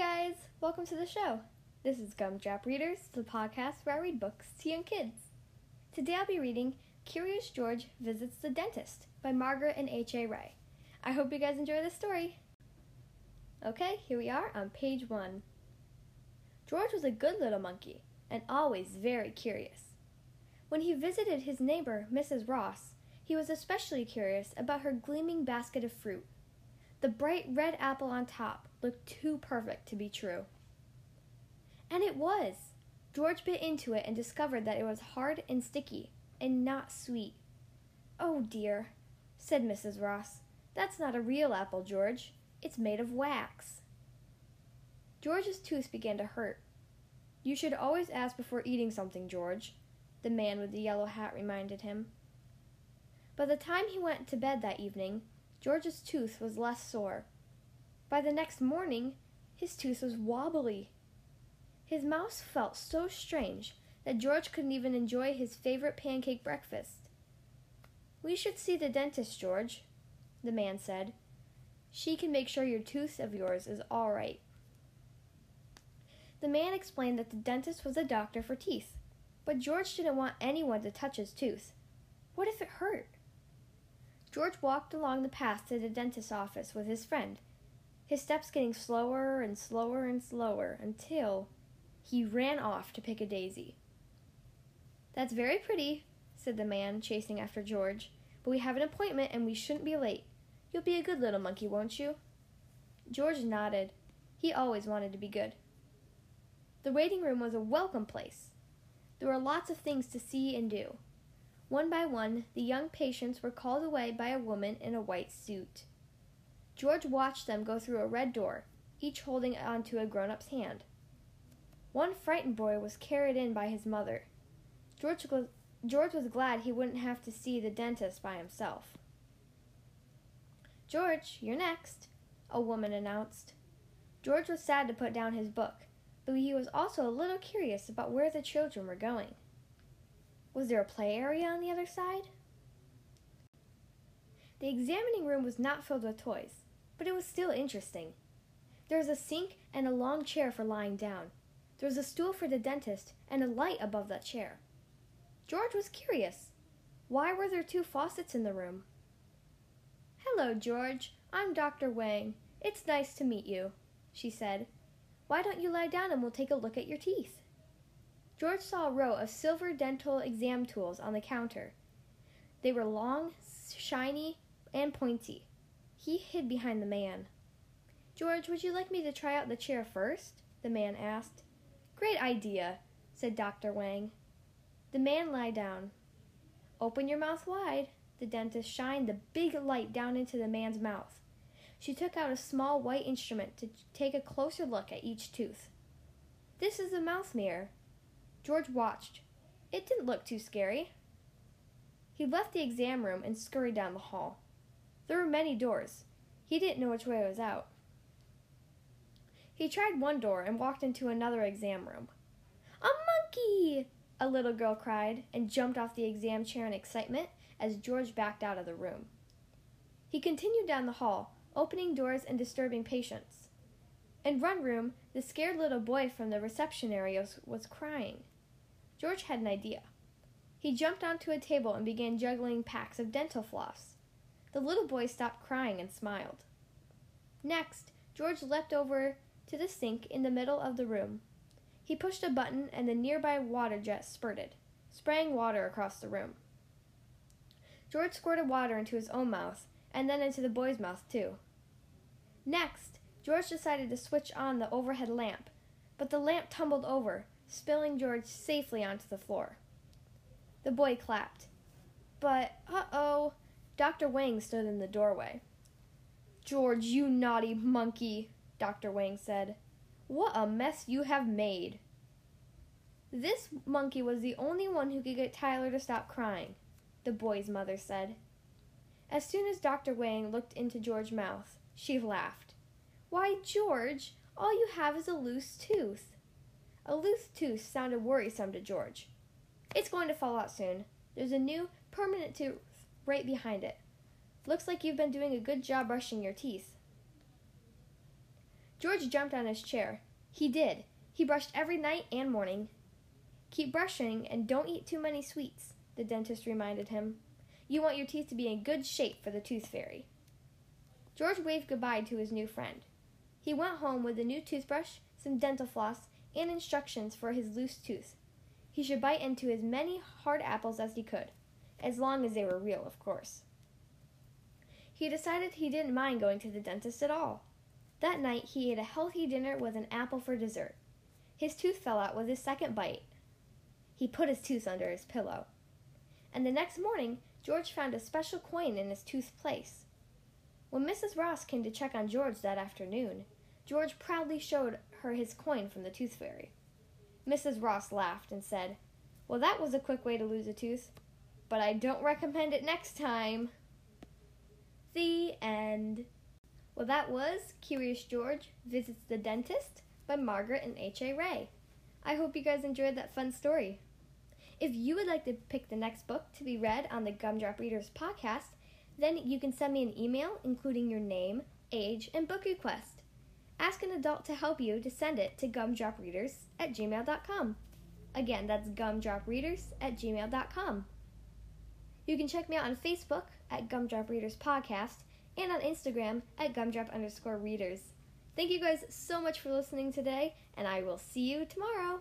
guys, welcome to the show. This is Gumdrop Readers, the podcast where I read books to young kids. Today I'll be reading Curious George Visits the Dentist by Margaret and H.A. Rey. I hope you guys enjoy this story. Okay, here we are on page one. George was a good little monkey and always very curious. When he visited his neighbor, Mrs. Ross, he was especially curious about her gleaming basket of fruit. The bright red apple on top looked too perfect to be true. And it was. George bit into it and discovered that it was hard and sticky and not sweet. Oh dear, said Mrs. Ross. That's not a real apple, George. It's made of wax. George's tooth began to hurt. You should always ask before eating something, George, the man with the yellow hat reminded him. By the time he went to bed that evening, George's tooth was less sore. By the next morning, his tooth was wobbly. His mouth felt so strange that George couldn't even enjoy his favorite pancake breakfast. We should see the dentist, George, the man said. She can make sure your tooth of yours is all right. The man explained that the dentist was a doctor for teeth, but George didn't want anyone to touch his tooth. What if it hurt? George walked along the path to the dentist's office with his friend, his steps getting slower and slower and slower until he ran off to pick a daisy. That's very pretty, said the man, chasing after George, but we have an appointment and we shouldn't be late. You'll be a good little monkey, won't you? George nodded. He always wanted to be good. The waiting room was a welcome place. There were lots of things to see and do. One by one, the young patients were called away by a woman in a white suit. George watched them go through a red door, each holding onto a grown up's hand. One frightened boy was carried in by his mother. George was, George was glad he wouldn't have to see the dentist by himself. George, you're next, a woman announced. George was sad to put down his book, but he was also a little curious about where the children were going. Was there a play area on the other side? The examining room was not filled with toys, but it was still interesting. There was a sink and a long chair for lying down. There was a stool for the dentist and a light above that chair. George was curious. Why were there two faucets in the room? Hello, George. I'm Dr. Wang. It's nice to meet you, she said. Why don't you lie down and we'll take a look at your teeth? George saw a row of silver dental exam tools on the counter. They were long, shiny, and pointy. He hid behind the man. George, would you like me to try out the chair first? the man asked. Great idea, said Dr. Wang. The man lay down. Open your mouth wide. The dentist shined the big light down into the man's mouth. She took out a small white instrument to take a closer look at each tooth. This is a mouth mirror, George watched. It didn't look too scary. He left the exam room and scurried down the hall. There were many doors. He didn't know which way was out. He tried one door and walked into another exam room. A monkey! A little girl cried and jumped off the exam chair in excitement as George backed out of the room. He continued down the hall, opening doors and disturbing patients. In one room, the scared little boy from the reception area was, was crying. George had an idea. He jumped onto a table and began juggling packs of dental floss. The little boy stopped crying and smiled. Next, George leapt over to the sink in the middle of the room. He pushed a button and the nearby water jet spurted, spraying water across the room. George squirted water into his own mouth and then into the boy's mouth, too. Next, George decided to switch on the overhead lamp, but the lamp tumbled over, spilling George safely onto the floor. The boy clapped. But, uh oh, Dr. Wang stood in the doorway. George, you naughty monkey, Dr. Wang said. What a mess you have made. This monkey was the only one who could get Tyler to stop crying, the boy's mother said. As soon as Dr. Wang looked into George's mouth, she laughed. Why, George, all you have is a loose tooth. A loose tooth sounded worrisome to George. It's going to fall out soon. There's a new, permanent tooth right behind it. Looks like you've been doing a good job brushing your teeth. George jumped on his chair. He did. He brushed every night and morning. Keep brushing and don't eat too many sweets, the dentist reminded him. You want your teeth to be in good shape for the tooth fairy. George waved goodbye to his new friend. He went home with a new toothbrush, some dental floss, and instructions for his loose tooth. He should bite into as many hard apples as he could, as long as they were real, of course. He decided he didn't mind going to the dentist at all. That night he ate a healthy dinner with an apple for dessert. His tooth fell out with his second bite. He put his tooth under his pillow. And the next morning, George found a special coin in his tooth place. When Mrs. Ross came to check on George that afternoon, George proudly showed her his coin from the tooth fairy. Mrs. Ross laughed and said, Well, that was a quick way to lose a tooth, but I don't recommend it next time. The end. Well, that was Curious George Visits the Dentist by Margaret and H.A. Rey. I hope you guys enjoyed that fun story. If you would like to pick the next book to be read on the Gumdrop Readers podcast, then you can send me an email including your name, age, and book request. Ask an adult to help you to send it to gumdropreaders at gmail.com. Again, that's gumdropreaders at gmail.com. You can check me out on Facebook at Gumdrop Readers Podcast and on Instagram at gumdrop underscore readers. Thank you guys so much for listening today, and I will see you tomorrow.